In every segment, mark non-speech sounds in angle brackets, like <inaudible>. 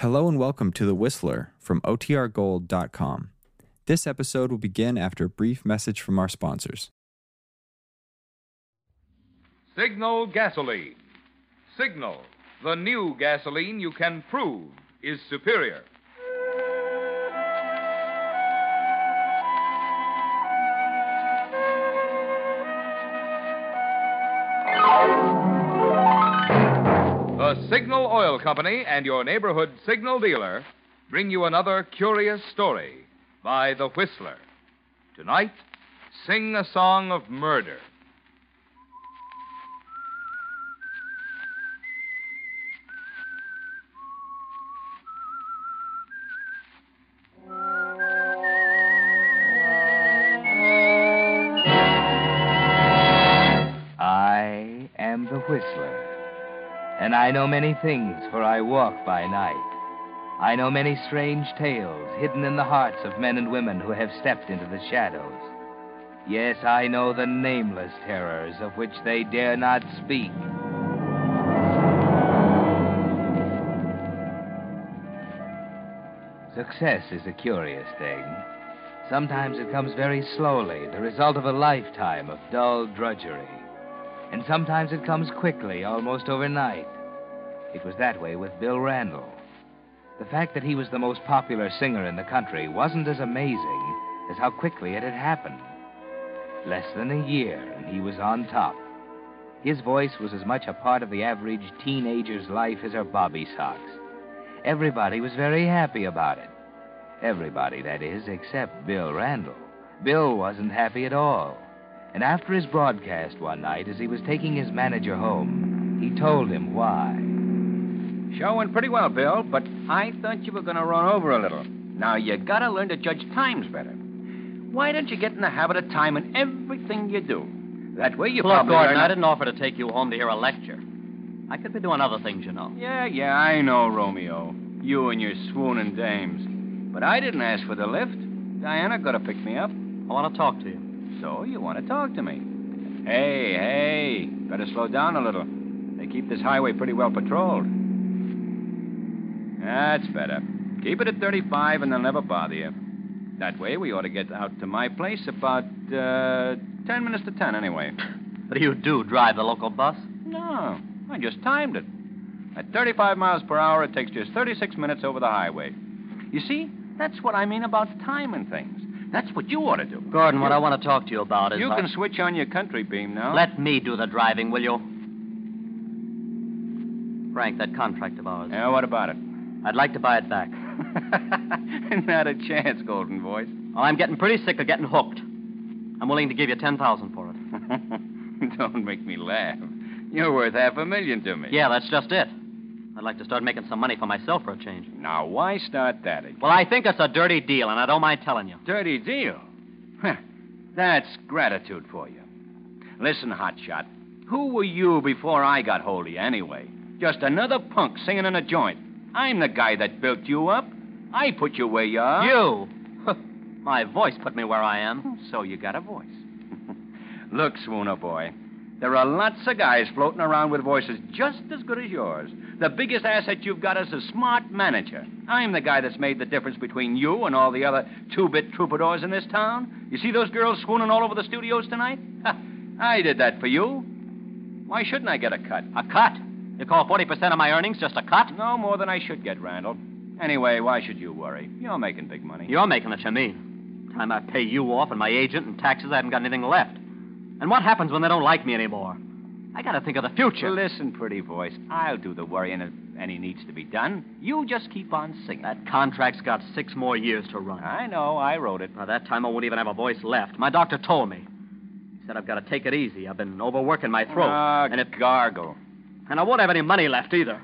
Hello and welcome to The Whistler from OTRGold.com. This episode will begin after a brief message from our sponsors. Signal gasoline. Signal, the new gasoline you can prove is superior. Oil Company and your neighborhood signal dealer bring you another curious story by The Whistler. Tonight, sing a song of murder. I am the Whistler, and I know many things, for I walk by night. I know many strange tales hidden in the hearts of men and women who have stepped into the shadows. Yes, I know the nameless terrors of which they dare not speak. Success is a curious thing. Sometimes it comes very slowly, the result of a lifetime of dull drudgery. And sometimes it comes quickly, almost overnight. It was that way with Bill Randall. The fact that he was the most popular singer in the country wasn't as amazing as how quickly it had happened. Less than a year, and he was on top. His voice was as much a part of the average teenager's life as her bobby socks. Everybody was very happy about it. Everybody, that is, except Bill Randall. Bill wasn't happy at all. And after his broadcast one night, as he was taking his manager home, he told him why. Show went pretty well, Bill, but I thought you were going to run over a little. Now, you got to learn to judge times better. Why don't you get in the habit of timing everything you do? That way you Look, probably Gordon, I didn't offer to take you home to hear a lecture. I could be doing other things, you know. Yeah, yeah, I know, Romeo. You and your swooning dames. But I didn't ask for the lift. Diana got to pick me up. I want to talk to you. So you want to talk to me? Hey, hey, better slow down a little. They keep this highway pretty well patrolled. That's better. Keep it at 35 and they'll never bother you. That way we ought to get out to my place about uh, 10 minutes to 10 anyway. <laughs> But do you do drive the local bus? No, I just timed it. At 35 miles per hour, it takes just 36 minutes over the highway. You see, that's what I mean about timing things. That's what you ought to do. Gordon, what I want to talk to you about is. You I- can switch on your country beam now. Let me do the driving, will you? Frank, that contract of ours. Yeah, what about it? I'd like to buy it back. <laughs> Not a chance, Golden Voice. Well, I'm getting pretty sick of getting hooked. I'm willing to give you 10000 for it. <laughs> Don't make me laugh. You're worth half a million to me. Yeah, that's just it. I'd like to start making some money for myself for a change. Now, why start that again? Well, I think it's a dirty deal, and I don't mind telling you. Dirty deal. Huh. That's gratitude for you. Listen, Hotshot. Who were you before I got hold of you, anyway? Just another punk singing in a joint. I'm the guy that built you up. I put you where you are. You? <laughs> My voice put me where I am. So you got a voice. <laughs> Look, Swooner boy, there are lots of guys floating around with voices just as good as yours. The biggest asset you've got is a smart manager. I'm the guy that's made the difference between you and all the other two-bit troubadours in this town. You see those girls swooning all over the studios tonight? <laughs> I did that for you. Why shouldn't I get a cut? A cut? You call 40% of my earnings just a cut? No more than I should get, Randall. Anyway, why should you worry? You're making big money. You're making it, you mean. Time I pay you off and my agent and taxes, I haven't got anything left. And what happens when they don't like me anymore? I gotta think of the future. Listen, pretty voice. I'll do the worrying if any needs to be done. You just keep on singing. That contract's got six more years to run. I know. I wrote it. By that time, I won't even have a voice left. My doctor told me. He said I've got to take it easy. I've been overworking my throat. Ah, and if gargle. And I won't have any money left either.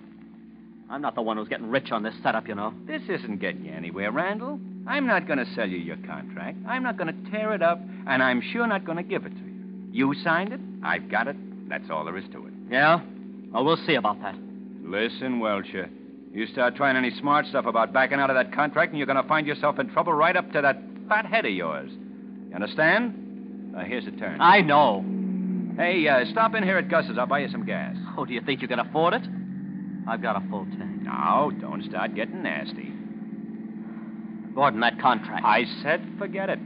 I'm not the one who's getting rich on this setup, you know. This isn't getting you anywhere, Randall. I'm not going to sell you your contract. I'm not going to tear it up, and I'm sure not going to give it to you. You signed it. I've got it. That's all there is to it. Yeah? Well, we'll see about that. Listen, Welcher. You start trying any smart stuff about backing out of that contract, and you're going to find yourself in trouble right up to that fat head of yours. You understand? Uh, here's a turn. I know. Hey, uh, stop in here at Gus's. I'll buy you some gas. Oh, do you think you can afford it? I've got a full tank. Now, don't start getting nasty. Gordon, that contract. I said forget it.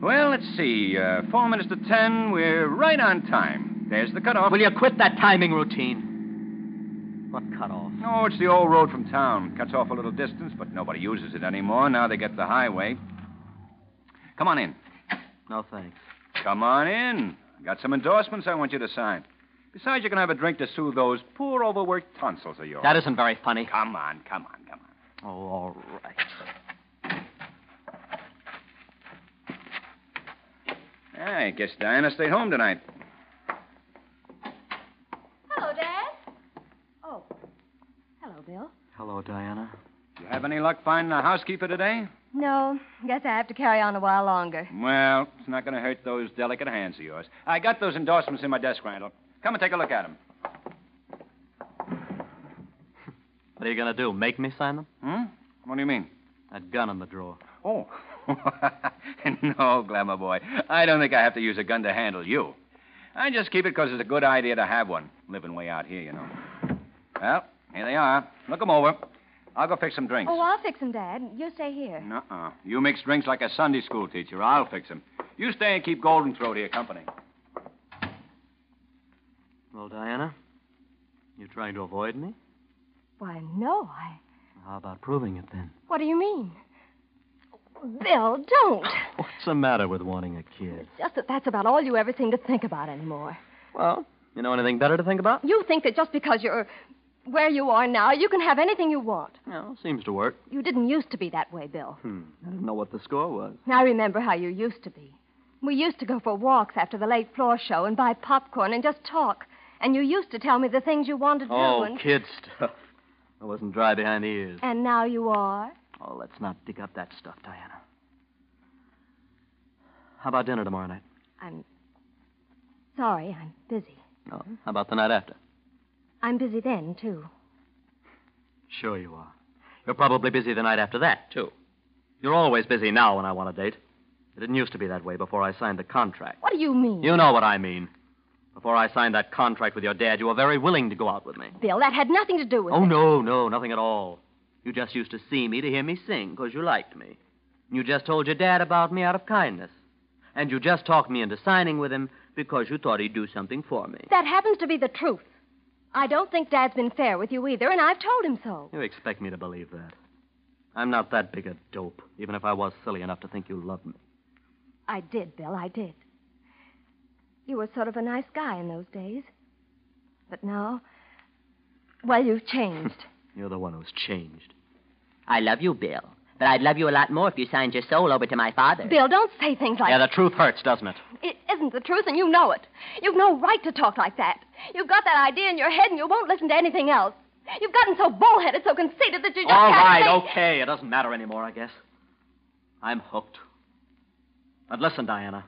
Well, let's see. Uh, four minutes to ten. We're right on time. There's the cutoff. Will you quit that timing routine? What cutoff? Oh, it's the old road from town. Cuts off a little distance, but nobody uses it anymore. Now they get the highway. Come on in. No thanks. Come on in. Got some endorsements I want you to sign. Besides, you can have a drink to soothe those poor, overworked tonsils of yours. That isn't very funny. Come on, come on, come on. Oh, all right. I guess Diana stayed home tonight. Hello, Dad. Oh. Hello, Bill. Hello, Diana. You have any luck finding a housekeeper today? No, guess I have to carry on a while longer. Well, it's not going to hurt those delicate hands of yours. I got those endorsements in my desk, Randall. Come and take a look at them. What are you going to do? Make me sign them? Hmm? What do you mean? That gun in the drawer. Oh. <laughs> no, Glamour Boy. I don't think I have to use a gun to handle you. I just keep it because it's a good idea to have one, living way out here, you know. Well, here they are. Look 'em over. I'll go fix some drinks. Oh, I'll fix them, Dad. You stay here. Nuh-uh. You mix drinks like a Sunday school teacher. I'll fix 'em. You stay and keep Golden Throat here company. Well, Diana, you're trying to avoid me? Why, no, I. How about proving it then? What do you mean? Bill, don't. <laughs> What's the matter with wanting a kid? It's just that that's about all you ever seem to think about anymore. Well, you know anything better to think about? You think that just because you're where you are now, you can have anything you want. Well, seems to work. You didn't used to be that way, Bill. Hmm. I didn't know what the score was. I remember how you used to be. We used to go for walks after the late floor show and buy popcorn and just talk. And you used to tell me the things you wanted to do. Oh, And, kid stuff. I wasn't dry behind the ears. and now you are. Oh, let's not dig up that stuff, Diana. How about dinner tomorrow night? I'm sorry, I'm busy. No. How about the night after? I'm busy then, too. Sure you are. You're probably busy the night after that, too. You're always busy now when I want a date. It didn't used to be that way before I signed the contract. What do you mean? You know what I mean. Before I signed that contract with your dad, you were very willing to go out with me. Bill, that had nothing to do with Oh, it. no, no, nothing at all. You just used to see me to hear me sing because you liked me. You just told your dad about me out of kindness. And you just talked me into signing with him because you thought he'd do something for me. That happens to be the truth. I don't think Dad's been fair with you either, and I've told him so. You expect me to believe that. I'm not that big a dope, even if I was silly enough to think you loved me. I did, Bill, I did. You were sort of a nice guy in those days. But now, well, you've changed. <laughs> You're the one who's changed. I love you, Bill. But I'd love you a lot more if you signed your soul over to my father. Bill, don't say things like Yeah, the truth hurts, doesn't it? It isn't the truth, and you know it. You've no right to talk like that. You've got that idea in your head, and you won't listen to anything else. You've gotten so bullheaded, so conceited that you just All right, okay. It doesn't matter anymore, I guess. I'm hooked. But listen, Diana.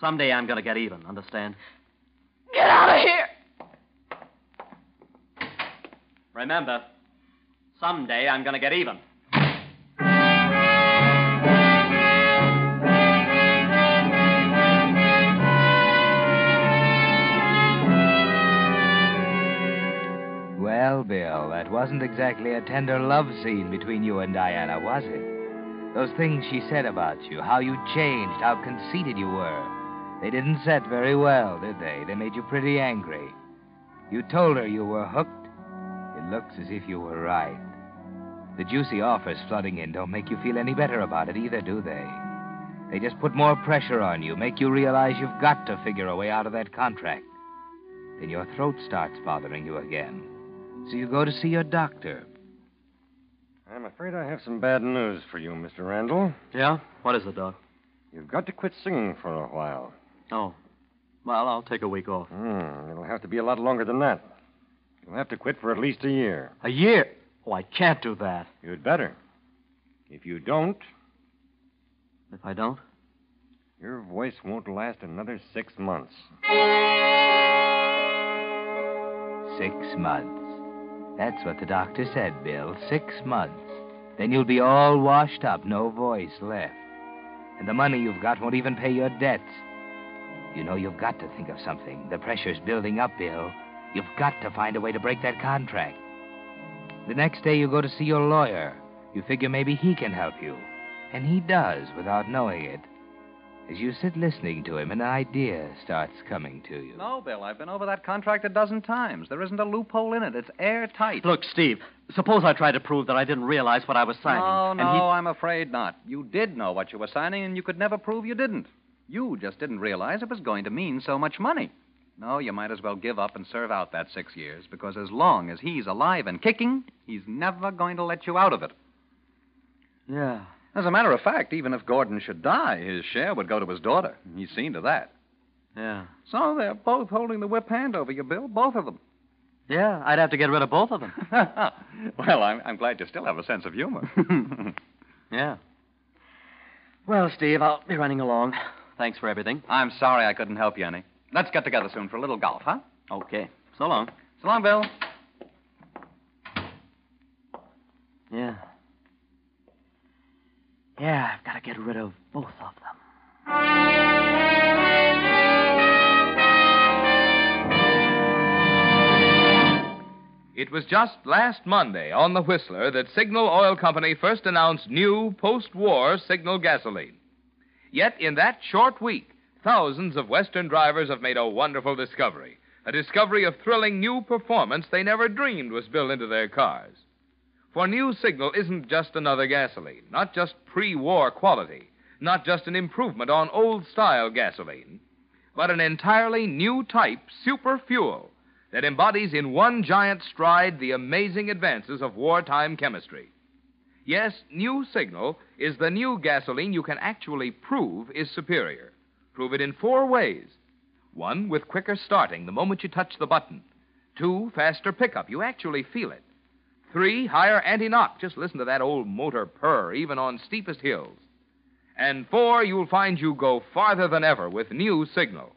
Someday I'm going to get even, understand? Get out of here! Remember, someday I'm going to get even. Bill, that wasn't exactly a tender love scene between you and Diana, was it? Those things she said about you, how you changed, how conceited you were, they didn't set very well, did they? They made you pretty angry. You told her you were hooked. It looks as if you were right. The juicy offers flooding in don't make you feel any better about it either, do they? They just put more pressure on you, make you realize you've got to figure a way out of that contract. Then your throat starts bothering you again. So you go to see your doctor. I'm afraid I have some bad news for you, Mr. Randall. Yeah? What is it, Doc? You've got to quit singing for a while. Oh. Well, I'll take a week off. Hmm, it'll have to be a lot longer than that. You'll have to quit for at least a year. A year? Oh, I can't do that. You'd better. If you don't, If I don't? your voice won't last another six months. Six months. That's what the doctor said, Bill. Six months. Then you'll be all washed up, no voice left. And the money you've got won't even pay your debts. You know you've got to think of something. The pressure's building up, Bill. You've got to find a way to break that contract. The next day you go to see your lawyer. You figure maybe he can help you. And he does without knowing it. As you sit listening to him, an idea starts coming to you. No, Bill, I've been over that contract a dozen times. There isn't a loophole in it. It's airtight. Look, Steve, suppose I try to prove that I didn't realize what I was signing. No, and no, he- I'm afraid not. You did know what you were signing, and you could never prove you didn't. You just didn't realize it was going to mean so much money. No, you might as well give up and serve out that six years, because as long as he's alive and kicking, he's never going to let you out of it. Yeah. As a matter of fact, even if Gordon should die, his share would go to his daughter. He's seen to that. Yeah. So they're both holding the whip hand over you, Bill, both of them. Yeah, I'd have to get rid of both of them. <laughs> well, I'm, I'm glad you still have a sense of humor. <laughs> yeah. Well, Steve, I'll be running along. Thanks for everything. I'm sorry I couldn't help you any. Let's get together soon for a little golf, huh? Okay. So long. So long, Bill. Yeah. Yeah, I've got to get rid of both of them. It was just last Monday on the Whistler that Signal Oil Company first announced new post war Signal gasoline. Yet in that short week, thousands of Western drivers have made a wonderful discovery. A discovery of thrilling new performance they never dreamed was built into their cars. For new Signal isn't just another gasoline, not just pre war quality, not just an improvement on old style gasoline, but an entirely new type super fuel that embodies in one giant stride the amazing advances of wartime chemistry. Yes, New Signal is the new gasoline you can actually prove is superior. Prove it in four ways. One, with quicker starting the moment you touch the button. Two, faster pickup. You actually feel it. Three, higher anti knock. Just listen to that old motor purr, even on steepest hills. And four, you'll find you go farther than ever with New Signal.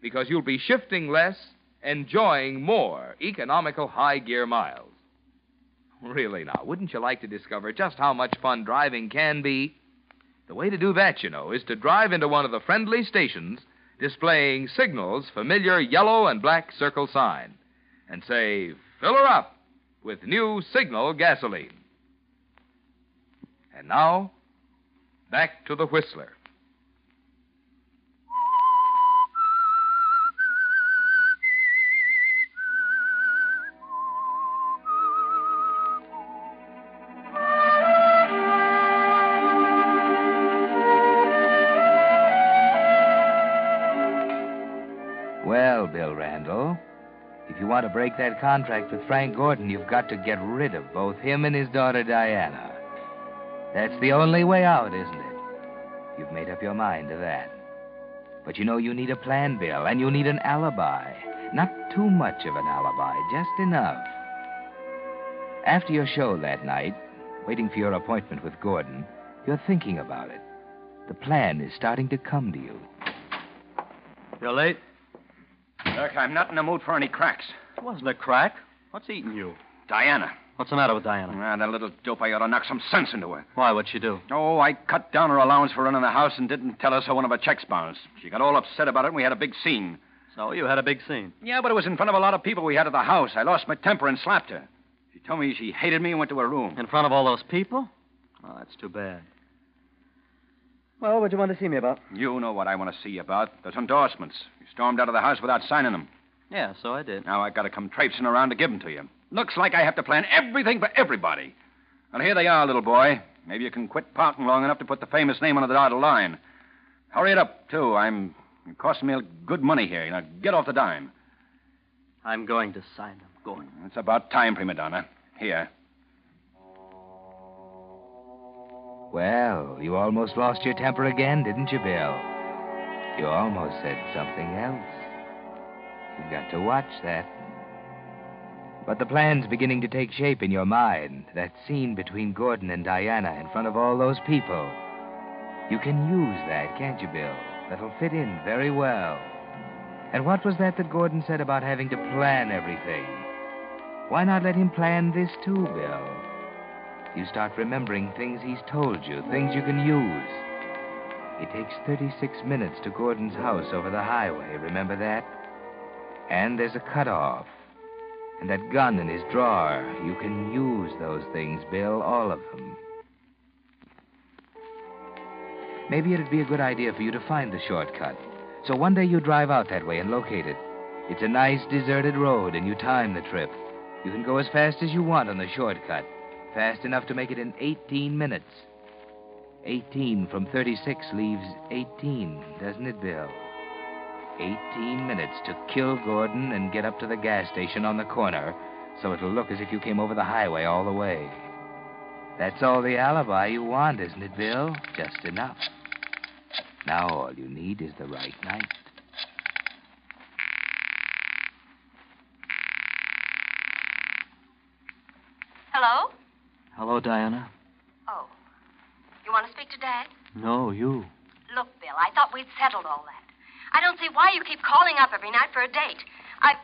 Because you'll be shifting less, enjoying more economical high gear miles. Really, now, wouldn't you like to discover just how much fun driving can be? The way to do that, you know, is to drive into one of the friendly stations displaying Signal's familiar yellow and black circle sign and say, fill her up with new Signal gasoline. And now, back to the Whistler. You want to break that contract with Frank Gordon, you've got to get rid of both him and his daughter Diana. That's the only way out, isn't it? You've made up your mind to that. But you know you need a plan, Bill, and you need an alibi. Not too much of an alibi, just enough. After your show that night, waiting for your appointment with Gordon, you're thinking about it. The plan is starting to come to you. You're late? Look, I'm not in the mood for any cracks. It wasn't a crack. What's eating you? Diana. What's the matter with Diana? Ah, that little dope, I ought to knock some sense into her. Why, what'd she do? Oh, I cut down her allowance for running the house and didn't tell her so one of her checks bounced. She got all upset about it, and we had a big scene. So you had a big scene. Yeah, but it was in front of a lot of people we had at the house. I lost my temper and slapped her. She told me she hated me and went to her room. In front of all those people? Oh, that's too bad. Well, what'd you want to see me about? You know what I want to see you about. Those endorsements. You stormed out of the house without signing them. Yeah, so I did. Now I've got to come traipsing around to give them to you. Looks like I have to plan everything for everybody. Well, here they are, little boy. Maybe you can quit pouting long enough to put the famous name on the dotted line. Hurry it up, too. I'm it costing me good money here. Now get off the dime. I'm going to sign them. Going. It's about time, prima donna. Here. Well, you almost lost your temper again, didn't you, Bill? You almost said something else. You've got to watch that. But the plan's beginning to take shape in your mind. That scene between Gordon and Diana in front of all those people. You can use that, can't you, Bill? That'll fit in very well. And what was that that Gordon said about having to plan everything? Why not let him plan this too, Bill? You start remembering things he's told you, things you can use. It takes 36 minutes to Gordon's house over the highway, remember that? And there's a cutoff. And that gun in his drawer. You can use those things, Bill, all of them. Maybe it'd be a good idea for you to find the shortcut. So one day you drive out that way and locate it. It's a nice deserted road, and you time the trip. You can go as fast as you want on the shortcut. Fast enough to make it in 18 minutes. 18 from 36 leaves 18, doesn't it, Bill? 18 minutes to kill Gordon and get up to the gas station on the corner so it'll look as if you came over the highway all the way. That's all the alibi you want, isn't it, Bill? Just enough. Now all you need is the right night. Hello? Hello, Diana. Oh. You want to speak to Dad? No, you. Look, Bill, I thought we'd settled all that. I don't see why you keep calling up every night for a date. I've.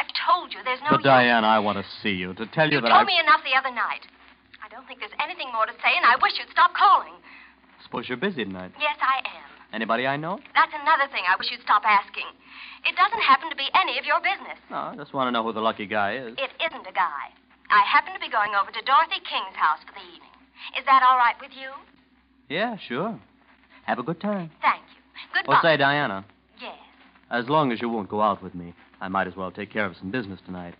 I've told you there's no but. Diana, I want to see you, to tell you, You that You told I me enough the other night. I don't think there's anything more to say, and I wish you'd stop calling. suppose you're busy tonight. Yes, I am. Anybody I know? That's another thing I wish you'd stop asking. It doesn't happen to be any of your business. No, I just want to know who the lucky guy is. It isn't a guy. I happen to be going over to Dorothy King's house for the evening. Is that all right with you? Yeah, sure. Have a good time. Thank you. Goodbye. Oh, say, Diana, Yes. as long as you won't go out with me, I might as well take care of some business tonight.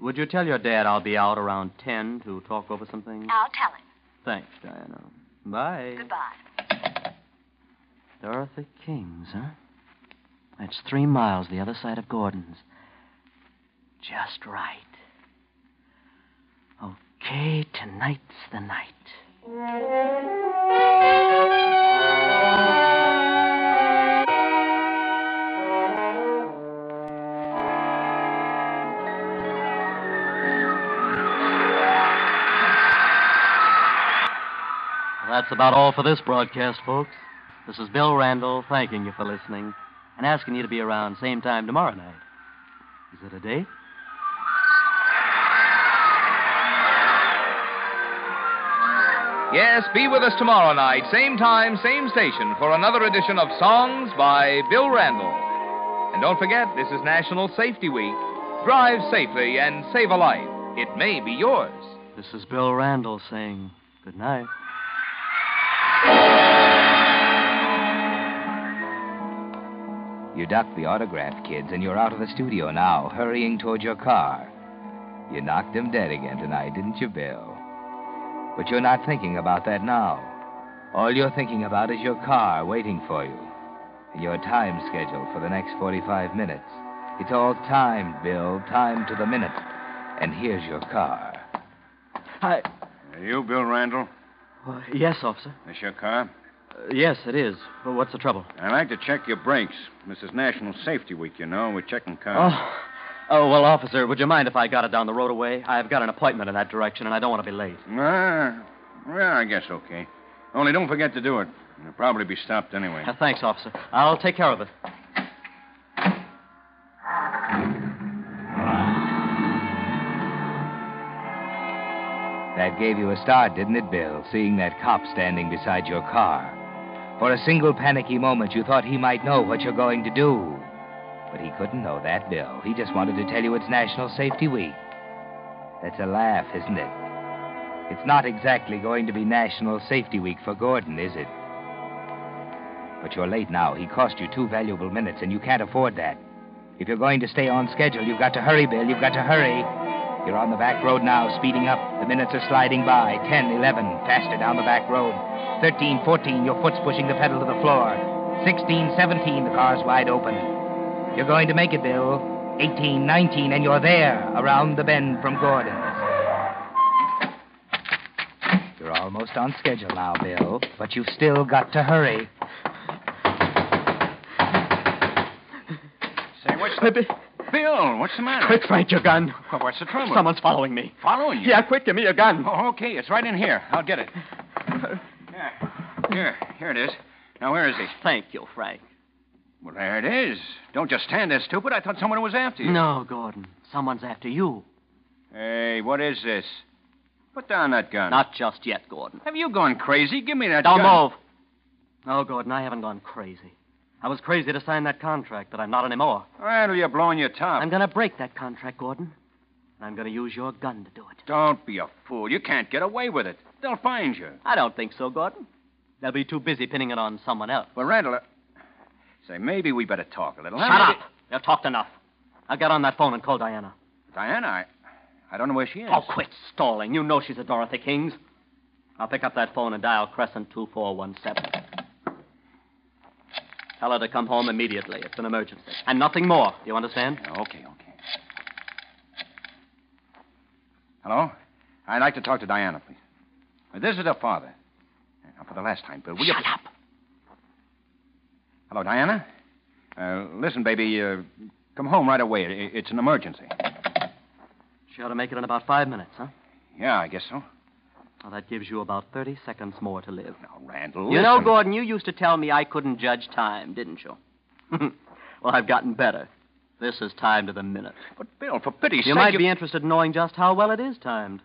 Would you tell your dad I'll be out around 10 to talk over some things? I'll tell him. Thanks, Diana. Bye. Goodbye. Dorothy King's, huh? That's three miles the other side of Gordon's. Just right. Okay, tonight's the night. That's about all for this broadcast, folks. This is Bill Randall thanking you for listening and asking you to be around same time tomorrow night. Is it a date? Yes, be with us tomorrow night, same time, same station, for another edition of Songs by Bill Randall. And don't forget, this is National Safety Week. Drive safely and save a life. It may be yours. This is Bill Randall saying good night. You ducked the autograph kids, and you're out of the studio now, hurrying toward your car. You knocked them dead again tonight, didn't you, Bill? But you're not thinking about that now. All you're thinking about is your car waiting for you, and your time schedule for the next 45 minutes. It's all timed, Bill, timed to the minute. And here's your car. Hi. Are you Bill Randall? Uh, yes, officer. This your car? Uh, yes, it is. Well, what's the trouble? I'd like to check your brakes. This is National Safety Week, you know. We're checking cars. Oh. Oh, well, officer, would you mind if I got it down the road away? I've got an appointment in that direction, and I don't want to be late. Ah, well, I guess okay. Only don't forget to do it. You'll probably be stopped anyway. Uh, <laughs> thanks, officer. I'll take care of it. That gave you a start, didn't it, Bill, seeing that cop standing beside your car? For a single panicky moment, you thought he might know what you're going to do. But he couldn't know that, Bill. He just wanted to tell you it's National Safety Week. That's a laugh, isn't it? It's not exactly going to be National Safety Week for Gordon, is it? But you're late now. He cost you two valuable minutes, and you can't afford that. If you're going to stay on schedule, you've got to hurry, Bill. You've got to hurry. You're on the back road now, speeding up. The minutes are sliding by. 10, 11, faster down the back road. 13, 14, your foot's pushing the pedal to the floor. 16, 17, the car's wide open. You're going to make it, Bill. 18, 19, and you're there, around the bend from Gordon's. You're almost on schedule now, Bill, but you've still got to hurry. Say, what's the... Bill, what's the matter? Quick, Frank, your gun. Well, what's the trouble? Someone's following me. Following you? Yeah, quick, give me your gun. Oh, okay, it's right in here. I'll get it. Yeah. <laughs> Here, here it is. Now, where is he? Thank you, Frank. Well, there it is. Don't just stand there, stupid. I thought someone was after you. No, Gordon. Someone's after you. Hey, what is this? Put down that gun. Not just yet, Gordon. Have you gone crazy? Give me that Don't gun. move. No, Gordon, I haven't gone crazy. I was crazy to sign that contract, but I'm not anymore. Well, you're blowing your top. I'm going to break that contract, Gordon. I'm going to use your gun to do it. Don't be a fool. You can't get away with it. They'll find you. I don't think so, Gordon. They'll be too busy pinning it on someone else. Well, Randall, uh, say, maybe we better talk a little. Shut Maybe- up. You've talked enough. Now get on that phone and call Diana. Diana, I, I don't know where she is. Oh, quit stalling. You know she's at Dorothy King's. I'll pick up that phone and dial Crescent 2417. Tell her to come home immediately. It's an emergency. And nothing more. Do You understand? Okay, okay. Hello? I'd like to talk to Diana, please. Uh, This is her father. Now, for the last time, Bill, will you... Shut up. Hello, Diana? Uh, listen, baby, uh, come home right away. I- It's an emergency. She ought to make it in about five minutes, huh? Yeah, I guess so. Well, that gives you about 30 seconds more to live. Now, Randall, You know, listen. Gordon, you used to tell me I couldn't judge time, didn't you? <laughs> well, I've gotten better. This is time to the minute. But, Bill, for pity's sake. You sake... might be interested in knowing just how well it is timed.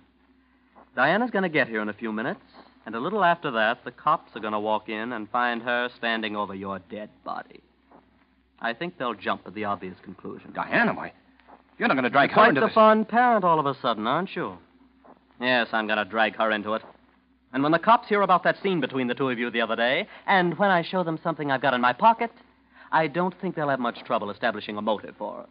Diana's going to get here in a few minutes, and a little after that, the cops are going to walk in and find her standing over your dead body. I think they'll jump at the obvious conclusion. Diana, why? You're not going to drag her Quite into the this. fun parent all of a sudden, aren't you? Yes, I'm going to drag her into it. And when the cops hear about that scene between the two of you the other day, and when I show them something I've got in my pocket, I don't think they'll have much trouble establishing a motive for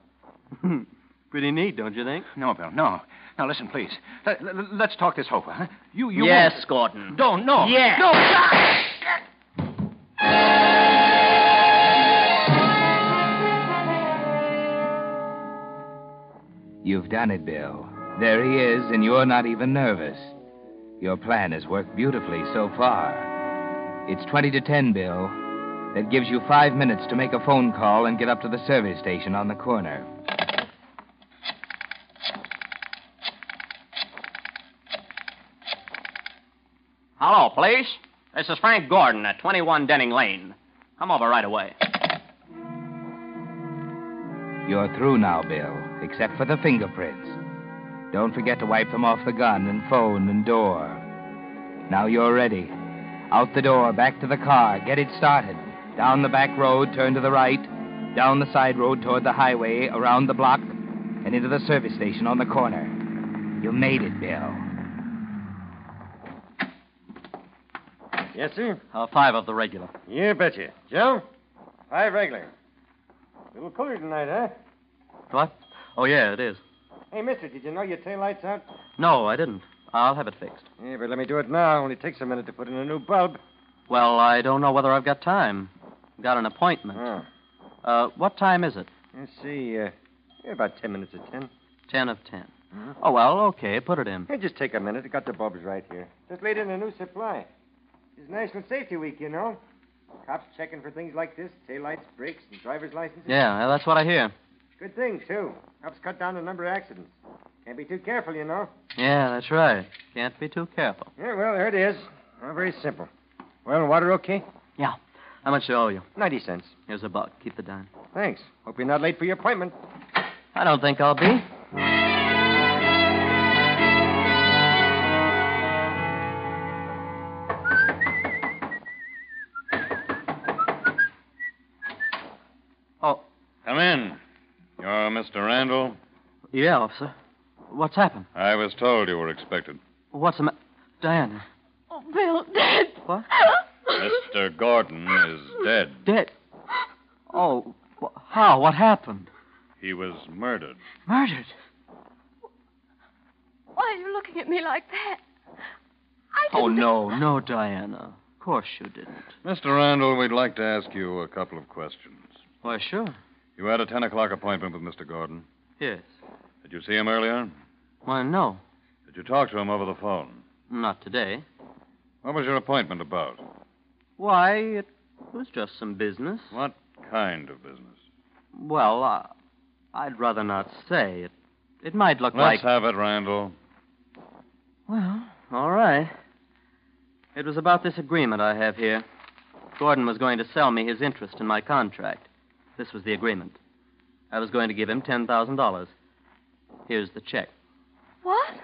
her. <laughs> Pretty neat, don't you think? No, Bill, no. Now, listen, please. Let, us talk this over, huh? You, you... yes, won't- Gordon. Don't, no. Yes. No. You've done it, Bill. There he is, and you're not even nervous. Your plan has worked beautifully so far. It's 20 to 10, Bill. That gives you five minutes to make a phone call and get up to the service station on the corner. Hello, police. This is Frank Gordon at 21 Denning Lane. Come over right away. You're through now, Bill, except for the fingerprints. Don't forget to wipe them off the gun and phone and door. Now you're ready. Out the door, back to the car. Get it started. Down the back road, turn to the right. Down the side road toward the highway, around the block, and into the service station on the corner. You made it, Bill. Yes, sir? Uh, five of the regular. You betcha. Joe? Five regular. A little cooler tonight, huh? What? Oh, yeah, it is. Hey, mister, did you know your tail light's out? No, I didn't. I'll have it fixed. Yeah, but let me do it now. Only takes a minute to put in a new bulb. Well, I don't know whether I've got time. Got an appointment. Oh. Uh, what time is it? Let's see. Uh, about ten minutes of ten. Ten of 10 Oh, well, okay. Put it in. Hey, just take a minute. I got the bulbs right here. Just laid in a new supply. It's National Safety Week, you know. Cops checking for things like this taillights, brakes, and driver's licenses. Yeah, that's what I hear. Good thing, too. Helps cut down the number of accidents. Can't be too careful, you know. Yeah, that's right. Can't be too careful. Yeah, well, there it is. Well, very simple. Well, water okay? Yeah. How much do I owe you? Ninety cents. Here's a buck. Keep the dime. Thanks. Hope you're not late for your appointment. I don't think I'll be. Yeah, officer. What's happened? I was told you were expected. What's the matter? Diana. Oh, Bill, dead. What? Mr. Gordon is dead. Dead. Oh, wh- how? What happened? He was murdered. Murdered. Why are you looking at me like that? I Oh, didn't... Oh, no, no, Diana. Of course you didn't. Mr. Randall, we'd like to ask you a couple of questions. Why, sure. You had a 10 o'clock appointment with Mr. Gordon. Yes. Did you see him earlier? Why, no. Did you talk to him over the phone? Not today. What was your appointment about? Why, it was just some business. What kind of business? Well, uh, I'd rather not say. It, it might look Let's like. have it, Randall. Well, all right. It was about this agreement I have here. Gordon was going to sell me his interest in my contract. This was the agreement. I was going to give him $10,000. Here's the check. What?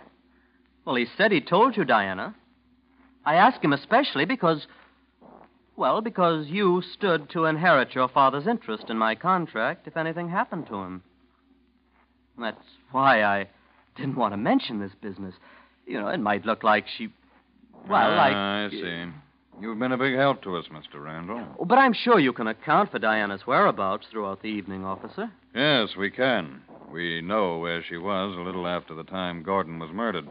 Well, he said he told you, Diana. I asked him especially because. Well, because you stood to inherit your father's interest in my contract if anything happened to him. That's why I didn't want to mention this business. You know, it might look like she. Well, Ah, like. I see. You've been a big help to us, Mr. Randall. Oh, But I'm sure you can account for Diana's whereabouts throughout the evening, officer. Yes, we can. We know where she was a little after the time Gordon was murdered.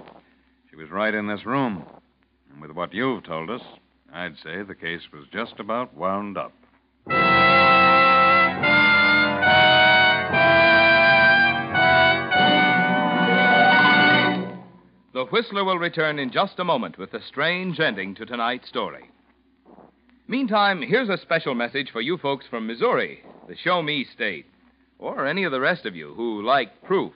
She was right in this room. And with what you've told us, I'd say the case was just about wound up. The Whistler will return in just a moment with the strange ending to tonight's story. Meantime, here's a special message for you folks from Missouri, the Show Me State, or any of the rest of you who like proof.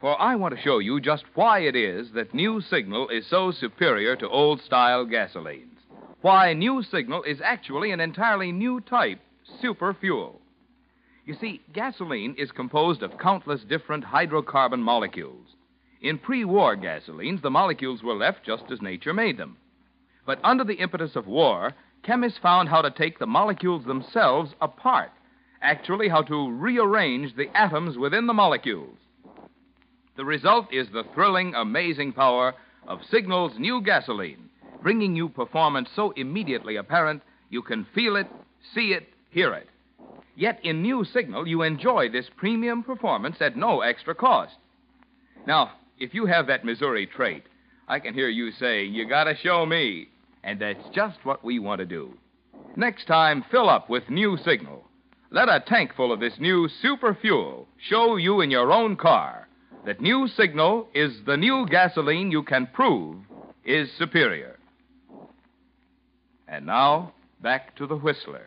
For I want to show you just why it is that New Signal is so superior to old style gasolines. Why New Signal is actually an entirely new type, super fuel. You see, gasoline is composed of countless different hydrocarbon molecules. In pre war gasolines, the molecules were left just as nature made them. But under the impetus of war, chemists found how to take the molecules themselves apart, actually, how to rearrange the atoms within the molecules. The result is the thrilling, amazing power of Signal's new gasoline, bringing you performance so immediately apparent you can feel it, see it, hear it. Yet in New Signal, you enjoy this premium performance at no extra cost. Now, if you have that Missouri trait, I can hear you say, You gotta show me. And that's just what we want to do. Next time, fill up with New Signal. Let a tank full of this new super fuel show you in your own car that New Signal is the new gasoline you can prove is superior. And now, back to the Whistler.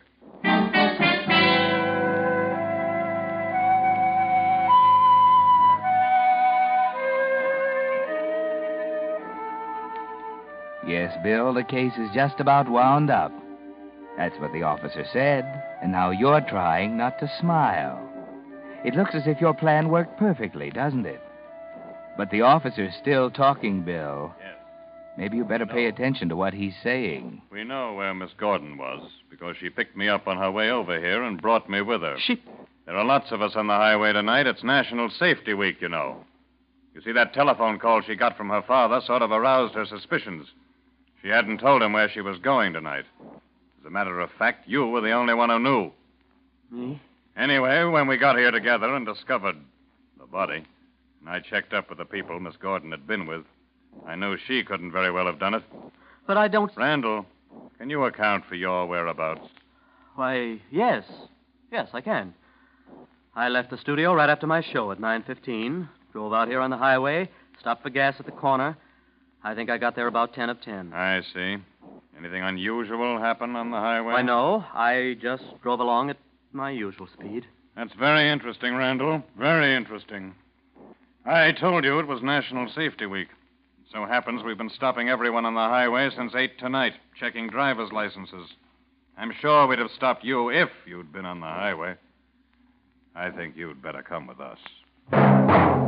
Yes, Bill, the case is just about wound up. That's what the officer said, and now you're trying not to smile. It looks as if your plan worked perfectly, doesn't it? But the officer's still talking, Bill. Yes. Maybe you better pay attention to what he's saying. We know where Miss Gordon was because she picked me up on her way over here and brought me with her. She. There are lots of us on the highway tonight. It's National Safety Week, you know. You see, that telephone call she got from her father sort of aroused her suspicions. She hadn't told him where she was going tonight. As a matter of fact, you were the only one who knew. Me? Anyway, when we got here together and discovered the body, and I checked up with the people Miss Gordon had been with, I knew she couldn't very well have done it. But I don't. Randall, can you account for your whereabouts? Why, yes. Yes, I can. I left the studio right after my show at 9.15, drove out here on the highway, stopped for gas at the corner. I think I got there about 10 of 10. I see. Anything unusual happen on the highway? I know. I just drove along at my usual speed. That's very interesting, Randall. Very interesting. I told you it was National Safety Week. It so happens we've been stopping everyone on the highway since 8 tonight, checking driver's licenses. I'm sure we'd have stopped you if you'd been on the highway. I think you'd better come with us.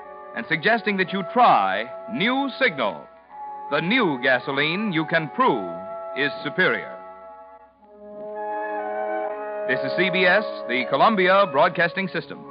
and suggesting that you try New Signal, the new gasoline you can prove is superior. This is CBS, the Columbia Broadcasting System.